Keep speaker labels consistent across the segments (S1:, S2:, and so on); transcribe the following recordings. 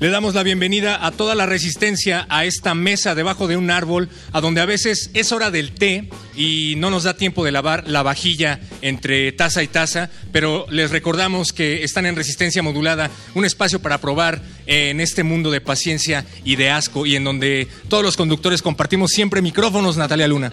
S1: Le damos la bienvenida a toda la resistencia a esta mesa debajo de un árbol, a donde a veces es hora del té y no nos da tiempo de lavar la vajilla entre taza y taza, pero les recordamos que están en resistencia modulada, un espacio para probar en este mundo de paciencia y de asco y en donde todos los conductores compartimos siempre micrófonos, Natalia Luna.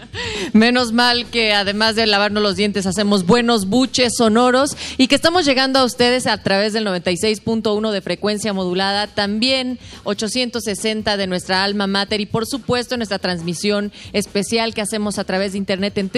S2: Menos mal que además de lavarnos los dientes hacemos buenos buches sonoros y que estamos llegando a ustedes a través del 96.1 de frecuencia modulada, también 860 de nuestra alma mater y por supuesto nuestra transmisión especial que hacemos a través de internet en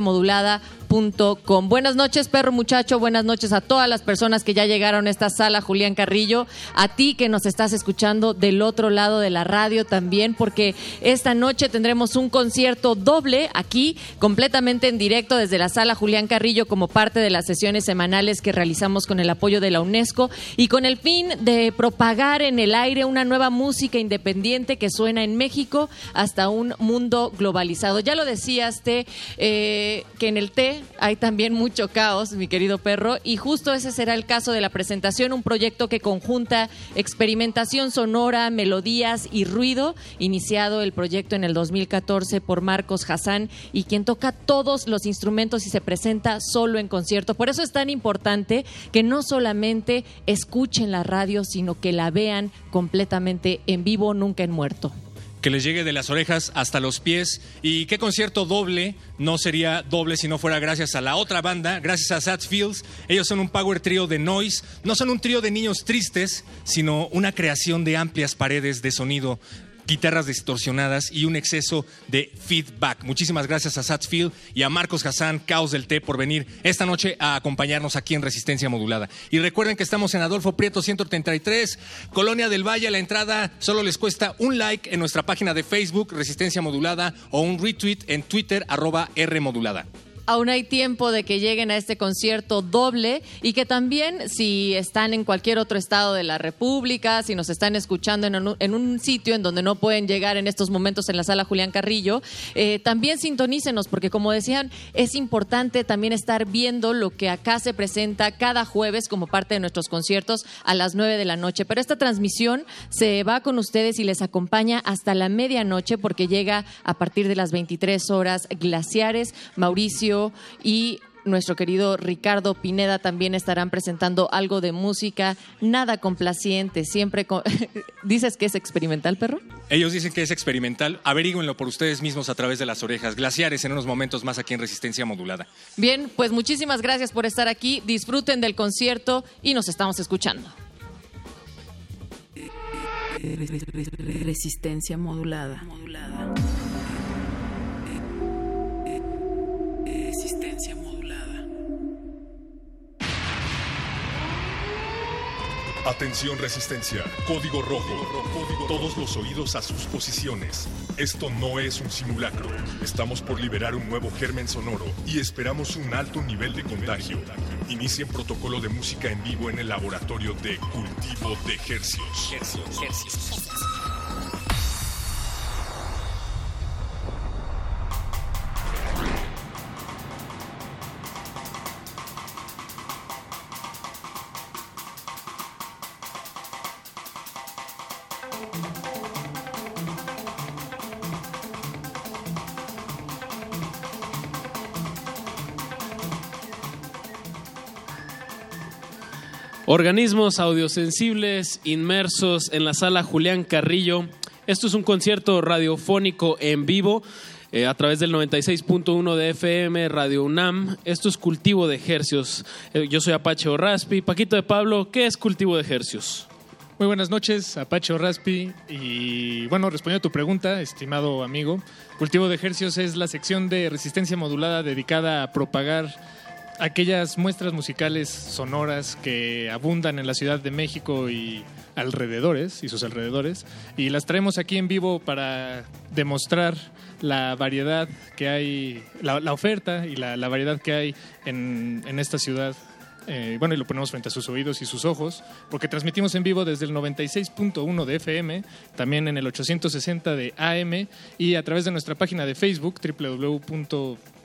S2: modulada Buenas noches, perro muchacho, buenas noches a todas las personas que ya llegaron a esta sala, Julián Carrillo, a ti que nos estás escuchando del otro lado de la radio también, porque esta noche tendremos un concierto doble aquí, completamente en directo desde la sala Julián Carrillo como parte de las sesiones semanales que realizamos con el apoyo de la UNESCO y con el fin de propagar en el aire una nueva música independiente que suena en México hasta un mundo globalizado. Ya lo decías, Te, eh, que en el hay también mucho caos, mi querido perro, y justo ese será el caso de la presentación, un proyecto que conjunta experimentación sonora, melodías y ruido, iniciado el proyecto en el 2014 por Marcos Hassan y quien toca todos los instrumentos y se presenta solo en concierto. Por eso es tan importante que no solamente escuchen la radio, sino que la vean completamente en vivo, nunca en muerto
S1: que les llegue de las orejas hasta los pies. Y qué concierto doble no sería doble si no fuera gracias a la otra banda, gracias a Sad Fields. Ellos son un power trio de noise, no son un trío de niños tristes, sino una creación de amplias paredes de sonido guitarras distorsionadas y un exceso de feedback. Muchísimas gracias a Satsfield y a Marcos Hassan, Caos del Té, por venir esta noche a acompañarnos aquí en Resistencia Modulada. Y recuerden que estamos en Adolfo Prieto 133, Colonia del Valle. La entrada solo les cuesta un like en nuestra página de Facebook, Resistencia Modulada, o un retweet en Twitter, arroba R Modulada
S2: aún hay tiempo de que lleguen a este concierto doble y que también si están en cualquier otro estado de la República, si nos están escuchando en un, sitio en donde no pueden llegar en estos momentos en la sala Julián Carrillo, eh, también sintonícenos porque como decían, es importante también estar viendo lo que acá se presenta cada jueves como parte de nuestros conciertos a las 9 de la noche. Pero esta transmisión se va con ustedes y les acompaña hasta la medianoche porque llega a partir de las 23 horas Glaciares, Mauricio, y nuestro querido Ricardo Pineda también estarán presentando algo de música, nada complaciente, siempre dices que es experimental, perro.
S1: Ellos dicen que es experimental, averígüenlo por ustedes mismos a través de las orejas, glaciares en unos momentos más aquí en Resistencia Modulada.
S2: Bien, pues muchísimas gracias por estar aquí, disfruten del concierto y nos estamos escuchando.
S3: Resistencia modulada. modulada. Resistencia modulada.
S4: Atención resistencia. Código rojo. Todos los oídos a sus posiciones. Esto no es un simulacro. Estamos por liberar un nuevo germen sonoro y esperamos un alto nivel de contagio. Inicien protocolo de música en vivo en el laboratorio de cultivo de hercios.
S5: Organismos audiosensibles inmersos en la sala Julián Carrillo. Esto es un concierto radiofónico en vivo eh, a través del 96.1 de FM Radio UNAM. Esto es cultivo de ejercios. Eh, yo soy Apache Raspi. Paquito de Pablo, ¿qué es cultivo de ejercios?
S6: Muy buenas noches, Apache Raspi. Y bueno, respondiendo a tu pregunta, estimado amigo, Cultivo de Ejercios es la sección de resistencia modulada dedicada a propagar aquellas muestras musicales sonoras que abundan en la Ciudad de México y alrededores y sus alrededores y las traemos aquí en vivo para demostrar la variedad que hay, la, oferta y la, variedad que hay en, en esta ciudad. Eh, bueno, y lo ponemos frente a sus oídos y sus ojos, porque transmitimos en vivo desde el 96.1 de FM, también en el 860 de AM y a través de nuestra página de Facebook,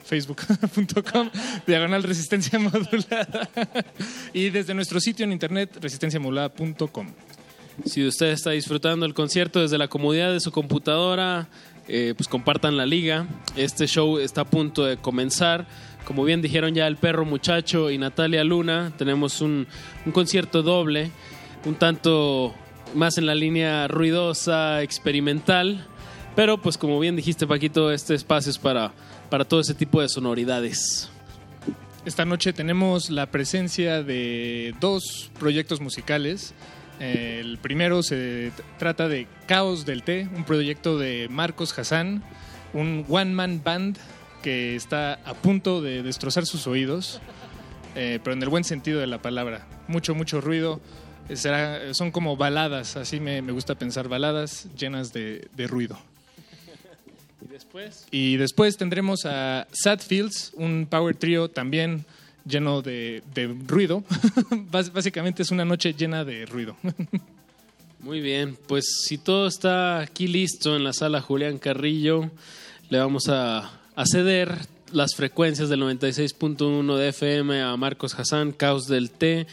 S6: www.facebook.com, diagonal resistencia modulada, y desde nuestro sitio en internet, resistenciamodulada.com.
S5: Si usted está disfrutando el concierto desde la comodidad de su computadora, eh, pues compartan la liga. Este show está a punto de comenzar. Como bien dijeron ya el perro muchacho y Natalia Luna, tenemos un, un concierto doble, un tanto más en la línea ruidosa, experimental. Pero pues como bien dijiste Paquito, este espacio es para, para todo ese tipo de sonoridades.
S6: Esta noche tenemos la presencia de dos proyectos musicales. El primero se trata de Caos del Té, un proyecto de Marcos Hassan, un one-man band que está a punto de destrozar sus oídos, eh, pero en el buen sentido de la palabra. Mucho, mucho ruido. Son como baladas, así me, me gusta pensar, baladas llenas de ruido.
S5: ¿Y después?
S6: Y después tendremos a Sad Fields, un power trio también lleno de, de ruido. Básicamente es una noche llena de ruido.
S5: Muy bien, pues si todo está aquí listo en la sala Julián Carrillo, le vamos a, a ceder las frecuencias del 96.1 de FM a Marcos Hassan, Caos del T.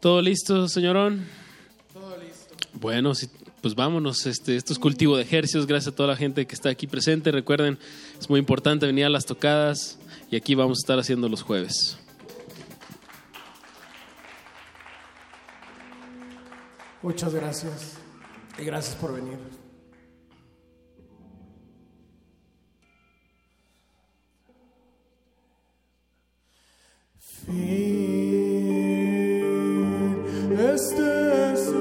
S5: ¿Todo listo, señorón?
S7: Todo listo.
S5: Bueno, si, pues vámonos. Este, esto es cultivo de ejercicios. Gracias a toda la gente que está aquí presente. Recuerden, es muy importante venir a las tocadas y aquí vamos a estar haciendo los jueves.
S7: Muchas gracias y gracias por venir. Fin, este es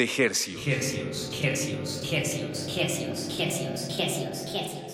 S7: de
S8: Hercios.
S1: Hercios, hercios, hercios, hercios, hercios, hercios.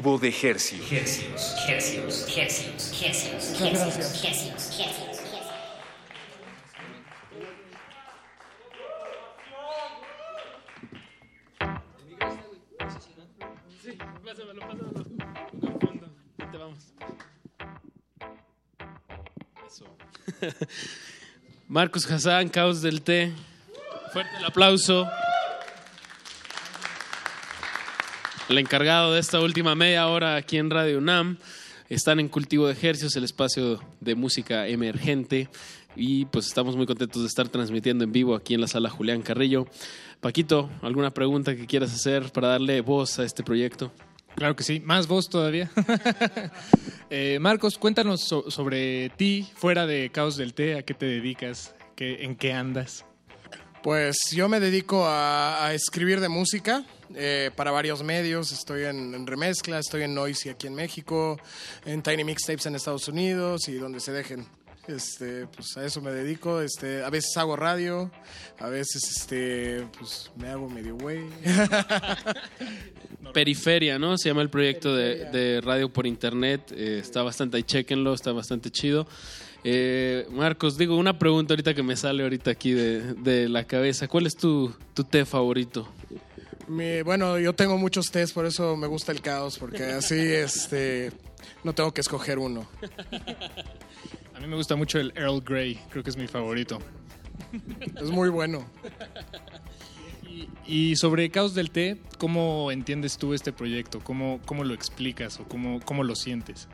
S9: Cultivo de hercios.
S1: Hercios, hercios, hercios, hercios, hercios, hercios, hercios.
S5: Sí, pásamelo, pásamelo. Con fondo. Ahí te vamos. Eso. Marcos Hassan, Caos del Té. Fuerte el aplauso. El encargado de esta última media hora aquí en Radio UNAM. Están en Cultivo de Ejercicios, el espacio de música emergente. Y pues estamos muy contentos de estar transmitiendo en vivo aquí en la sala Julián Carrillo. Paquito, ¿alguna pregunta que quieras hacer para darle voz a este proyecto?
S6: Claro que sí, más voz todavía. Eh, Marcos, cuéntanos so- sobre ti, fuera de Caos del Té, a qué te dedicas, qué, en qué andas.
S10: Pues yo me dedico a, a escribir de música eh, para varios medios. Estoy en, en Remezcla, estoy en Noisy aquí en México, en Tiny Mixtapes en Estados Unidos y donde se dejen. Este, pues a eso me dedico. Este, a veces hago radio, a veces este, pues me hago medio güey.
S5: Periferia, ¿no? Se llama el proyecto de, radio por internet. Eh, está bastante ahí, chequenlo, está bastante chido. Eh, Marcos, digo, una pregunta ahorita que me sale ahorita aquí de, de la cabeza. ¿Cuál es tu, tu té favorito?
S10: Mi- bueno, yo tengo muchos test, por eso me gusta el caos, porque así este, no tengo que escoger uno.
S6: A mí me gusta mucho el Earl Grey, creo que es mi favorito.
S10: Es muy bueno.
S6: Y sobre Caos del Té, ¿cómo entiendes tú este proyecto? ¿Cómo, cómo lo explicas o cómo, cómo lo sientes?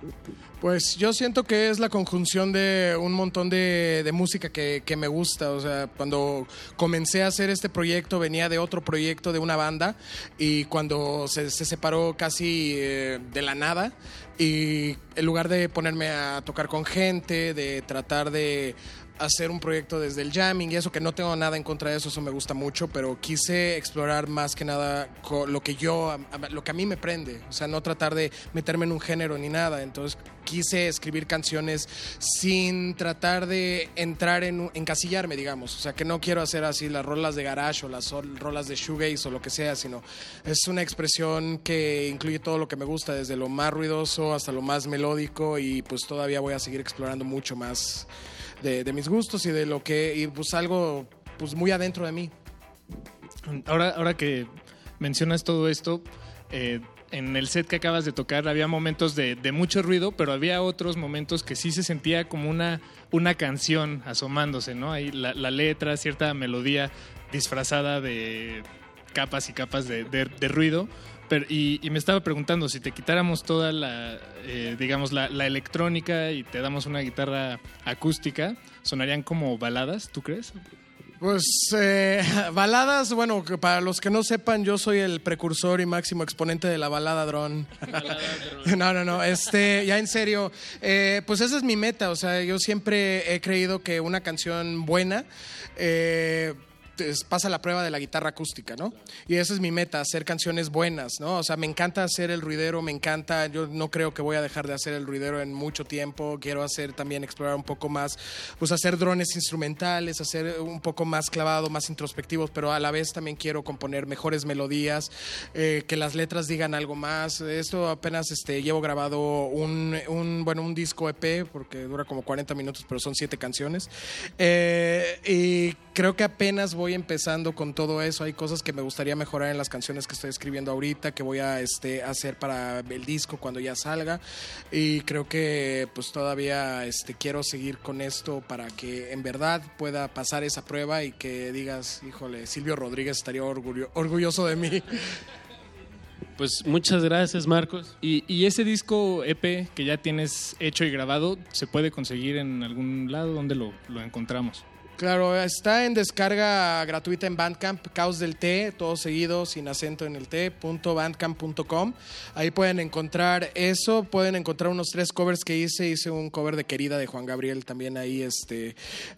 S10: Pues yo siento que es la conjunción de un montón de, música que, que me gusta. O sea, cuando comencé a hacer este proyecto venía de otro proyecto de una banda y cuando se, se separó casi eh, de la nada y en lugar de ponerme a tocar con gente, de tratar de hacer un proyecto desde el jamming y eso, que no tengo nada en contra de eso, eso me gusta mucho, pero quise explorar más que nada lo que yo, lo que a mí me prende, o sea, no tratar de meterme en un género ni nada, entonces quise escribir canciones sin tratar de entrar en encasillarme, digamos, o sea, que no quiero hacer así las rolas de garage o las rolas de shoegaze o lo que sea, sino es una expresión que incluye todo lo que me gusta, desde lo más ruidoso hasta lo más melódico y pues todavía voy a seguir explorando mucho más de, mis gustos y de lo que, y pues algo pues muy adentro de mí.
S6: Ahora, ahora que mencionas todo esto, eh, en el set que acabas de tocar había momentos de, mucho ruido, pero había otros momentos que sí se sentía como una, una canción asomándose, ¿no? Ahí la, letra, cierta melodía disfrazada de capas y capas de- de ruido. Pero, y, y me estaba preguntando, si te quitáramos toda la, eh, digamos, la, la electrónica y te damos una guitarra acústica, ¿sonarían como baladas, tú crees?
S10: Pues eh, baladas, bueno, que para los que no sepan, yo soy el precursor y máximo exponente de la balada drone. no, no, no, este, ya en serio, eh, pues esa es mi meta, o sea, yo siempre he creído que una canción buena eh, pasa la prueba de la guitarra acústica, ¿no? Y esa es mi meta, hacer canciones buenas, ¿no? O sea, me encanta hacer el ruidero, me encanta, yo no creo que voy a dejar de hacer el ruidero en mucho tiempo, quiero hacer también, explorar un poco más, pues hacer drones instrumentales, hacer un poco más clavado, más introspectivos, pero a la vez también quiero componer mejores melodías, eh, que las letras digan algo más. Esto apenas este, llevo grabado un, un, bueno, un disco EP, porque dura como 40 minutos, pero son siete canciones. Eh, y creo que apenas voy empezando con todo eso. Hay cosas que me gustaría mejorar en las canciones que estoy escribiendo ahorita, que voy a este, hacer para el disco cuando ya salga. Y creo que pues todavía este, quiero seguir con esto para que en verdad pueda pasar esa prueba y que digas, híjole, Silvio Rodríguez estaría orgullo- orgulloso de mí.
S5: Pues muchas gracias, Marcos.
S6: Y, y ese disco EP que ya tienes hecho y grabado, ¿se puede conseguir en algún lado? ¿Dónde lo, lo encontramos?
S10: Claro, está en descarga gratuita en Bandcamp, Caos del T, todo seguido, sin acento en el T, punto bandcamp.com. Ahí pueden encontrar eso, pueden encontrar unos tres covers que hice. Hice un cover de Querida de Juan Gabriel también ahí, este,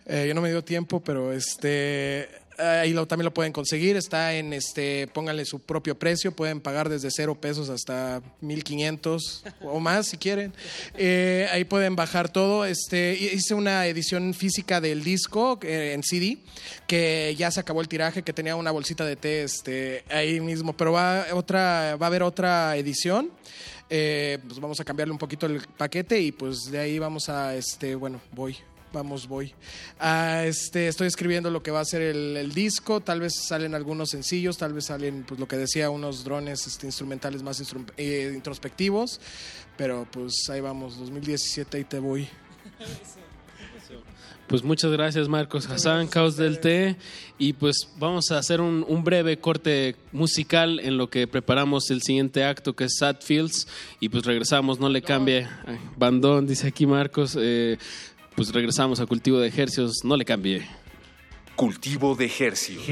S10: eh, yo no me dio tiempo, pero este, ahí lo, también lo pueden conseguir. Está en, este, pónganle su propio precio, pueden pagar desde cero pesos hasta 1500 o más si quieren. Eh, ahí pueden bajar todo. Este, hice una edición física del disco eh, en CD, que ya se acabó el tiraje, que tenía una bolsita de té este, ahí mismo, pero va, otra, va a haber otra edición. Eh, pues vamos a cambiarle un poquito el paquete y pues de ahí vamos a, este, bueno, voy. Vamos, voy. Ah, este, estoy escribiendo lo que va a ser el, el disco. Tal vez salen algunos sencillos, tal vez salen, pues lo que decía, unos drones este, instrumentales más instru- eh, introspectivos. Pero pues ahí vamos, 2017, ahí te voy.
S5: Pues muchas gracias, Marcos Hassan, Caos del Té. Y pues vamos a hacer un, un breve corte musical en lo que preparamos el siguiente acto, que es Sad Fields. Y pues regresamos, no le cambie. Bandón, dice aquí Marcos. Eh, pues regresamos a Cultivo de Ejercios, no le cambie.
S9: Cultivo de hercios.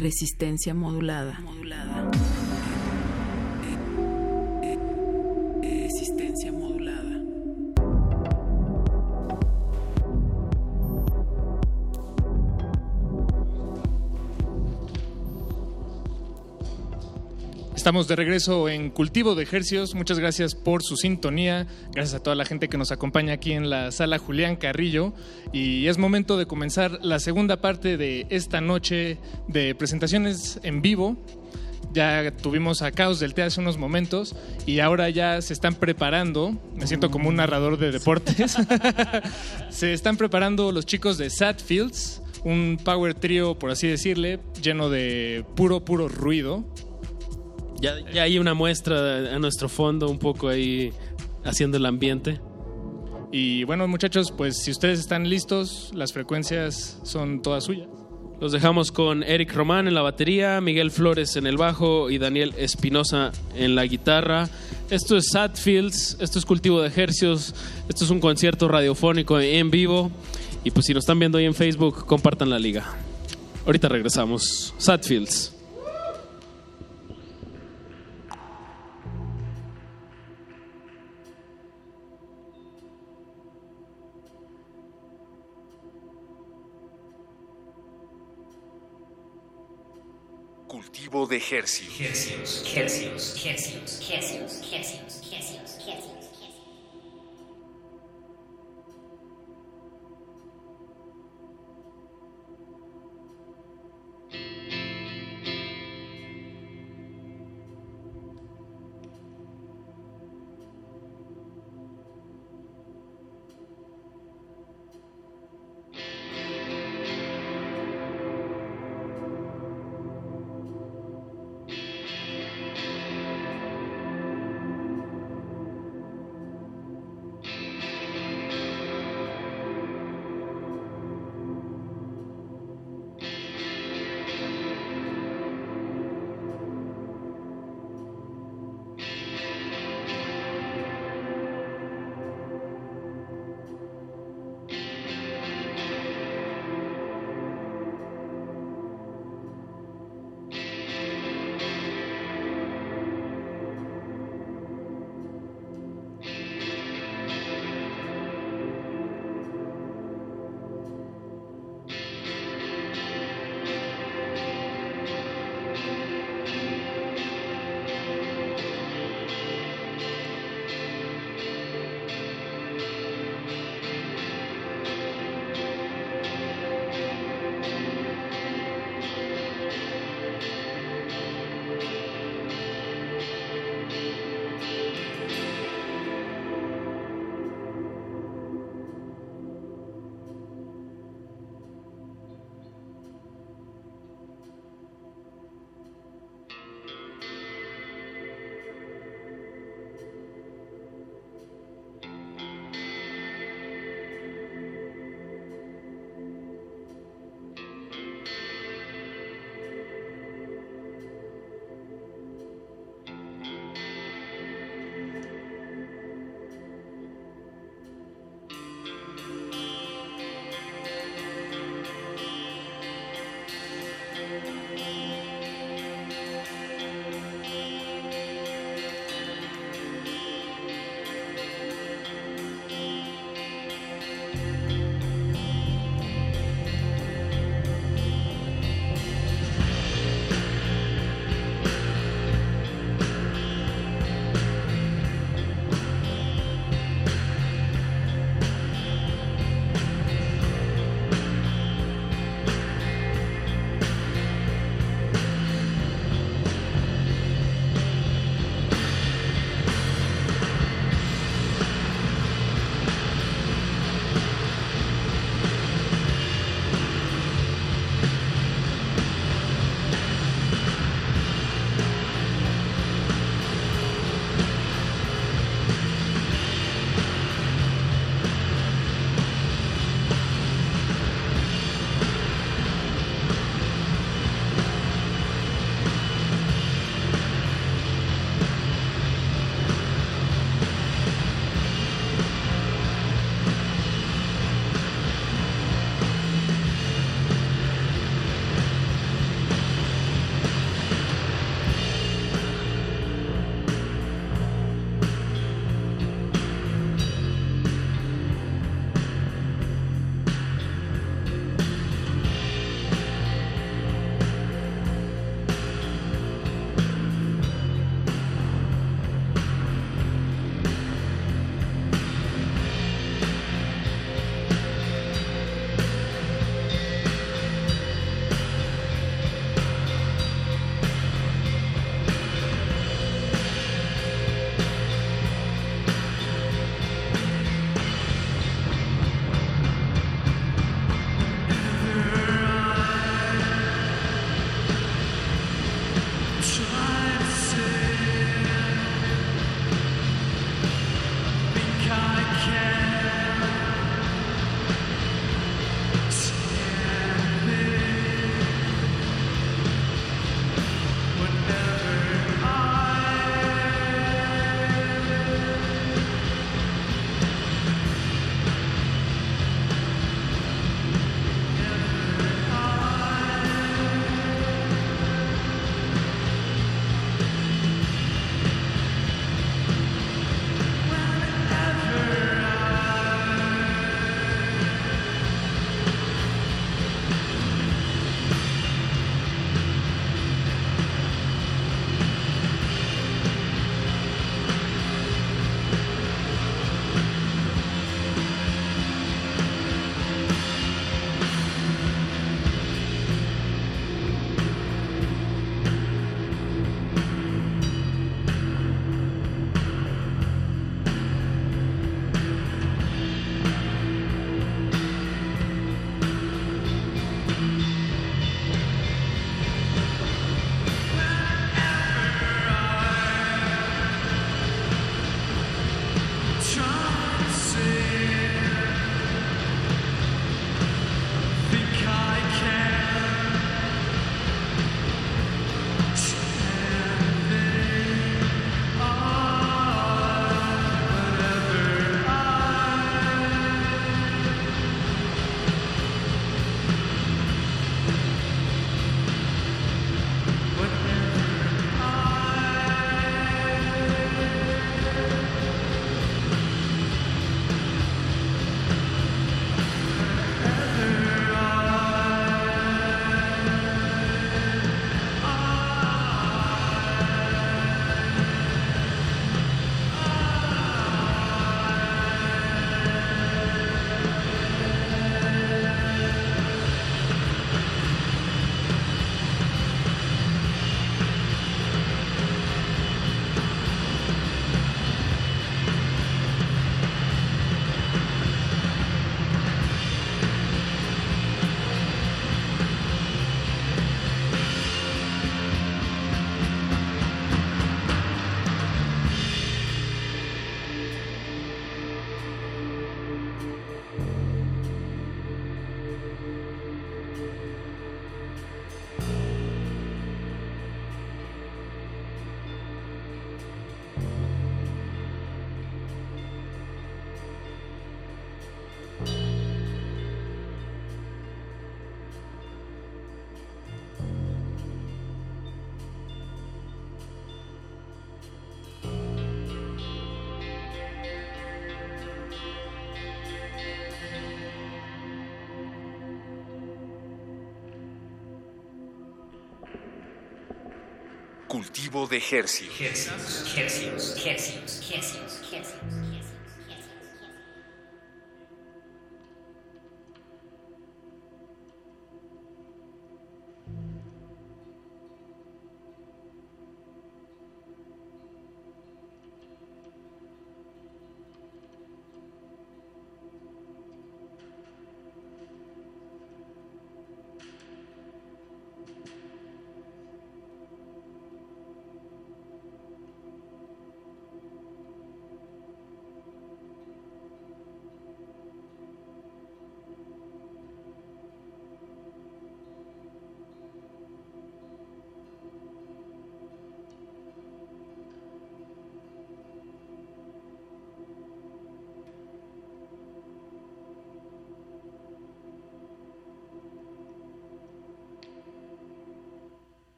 S3: Resistencia modulada. Modulada.
S6: Estamos de regreso en Cultivo de Ejercios. Muchas gracias por su sintonía. Gracias a toda la gente que nos acompaña aquí en la sala Julián Carrillo. Y es momento de comenzar la segunda parte de esta noche de presentaciones en vivo. Ya tuvimos a Caos del Té hace unos momentos y ahora ya se están preparando. Me siento como un narrador de deportes. se están preparando los chicos de Sad Fields, un power trio, por así decirle, lleno de puro, puro ruido.
S5: Ya, ya hay una muestra a nuestro fondo, un poco ahí haciendo el ambiente.
S6: Y bueno, muchachos, pues si ustedes están listos, las frecuencias son todas suyas.
S5: Los dejamos con Eric Román en la batería, Miguel Flores en el bajo y Daniel Espinosa en la guitarra. Esto es Sad Fields, esto es Cultivo de Ejercios, esto es un concierto radiofónico en vivo. Y pues si nos están viendo ahí en Facebook, compartan la liga. Ahorita regresamos. Sad Fields.
S9: Cultivo de hercios,
S1: hercios, hercios, hercios,
S9: Cultivo de hercios.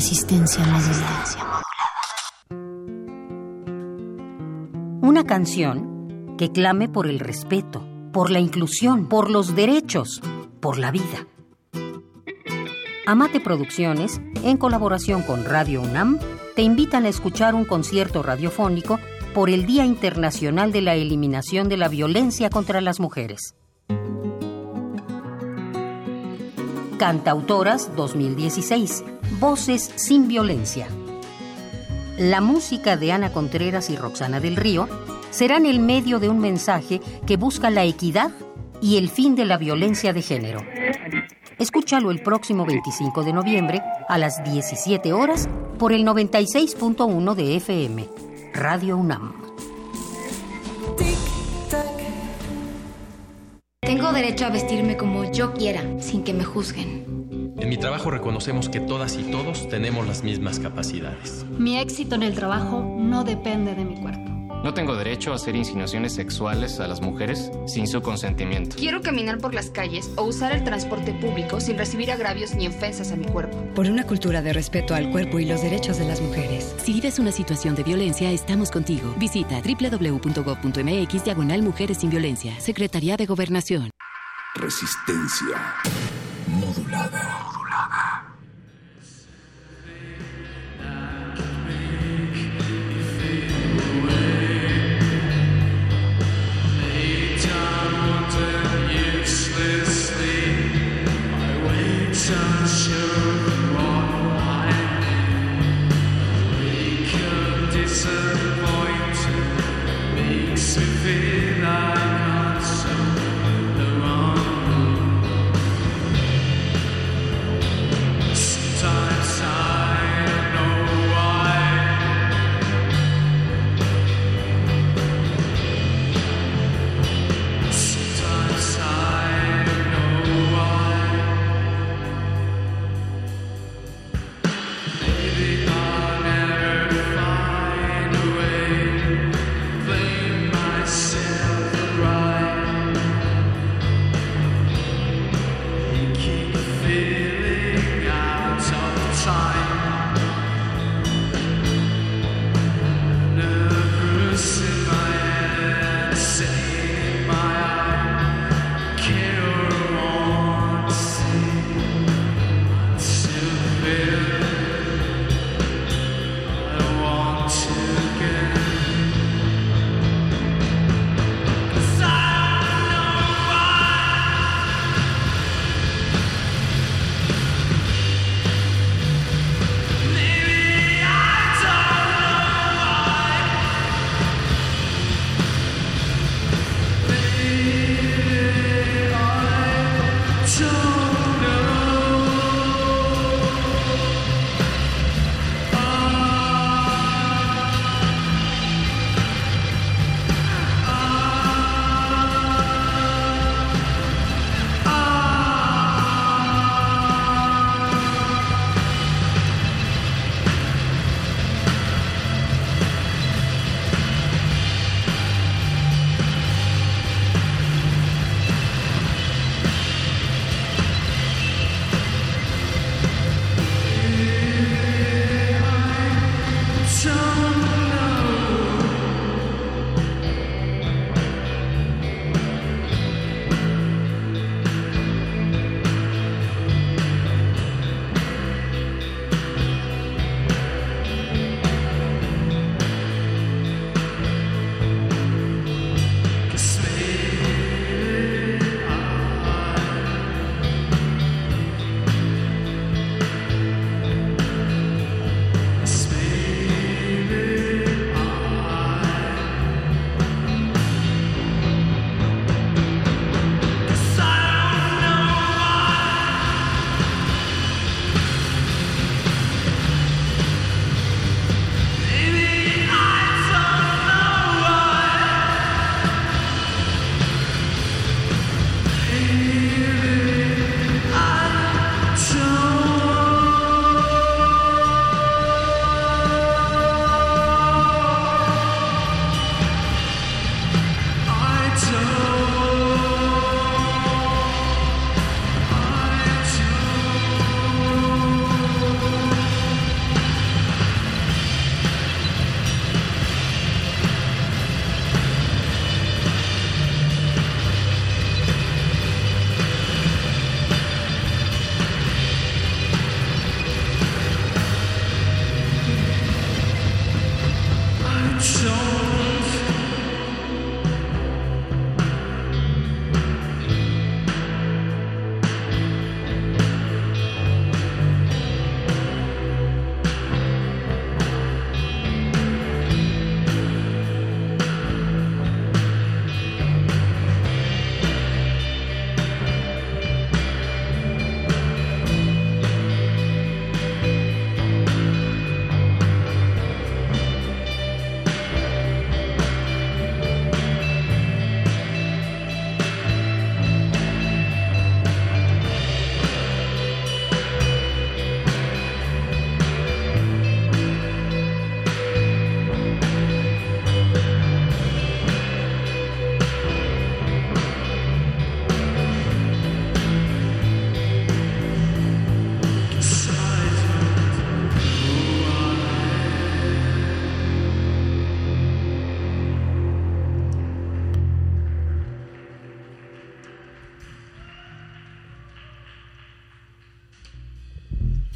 S11: Resistencia modulada.
S12: Una canción que clame por el respeto, por la inclusión, por los derechos, por la vida. Amate Producciones, en colaboración con Radio UNAM, te invitan a escuchar un concierto radiofónico por el Día Internacional de la Eliminación de la Violencia contra las Mujeres. Cantautoras 2016. Voces sin violencia. La música de Ana Contreras y Roxana del Río serán el medio de un mensaje que busca la equidad y el fin de la violencia de género. Escúchalo el próximo 25 de noviembre a las 17 horas por el 96.1 de FM, Radio UNAM.
S13: Tengo derecho a vestirme como yo quiera, sin que me juzguen.
S14: En mi trabajo reconocemos que todas y todos tenemos las mismas capacidades.
S15: Mi éxito en el trabajo no depende de mi cuerpo.
S16: No tengo derecho a hacer insinuaciones sexuales a las mujeres sin su consentimiento.
S17: Quiero caminar por las calles o usar el transporte público sin recibir agravios ni ofensas a mi cuerpo.
S18: Por una cultura de respeto al cuerpo y los derechos de las mujeres.
S19: Si vives una situación de violencia, estamos contigo. Visita www.gov.mx diagonal Mujeres sin Violencia. Secretaría de Gobernación.
S20: Resistencia modulada. disappointed
S9: makes it feel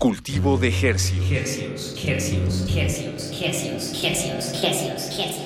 S9: Cultivo de Hercios.
S1: Hercios, hercios, hercios, hercios, hercios, hercios, hercios.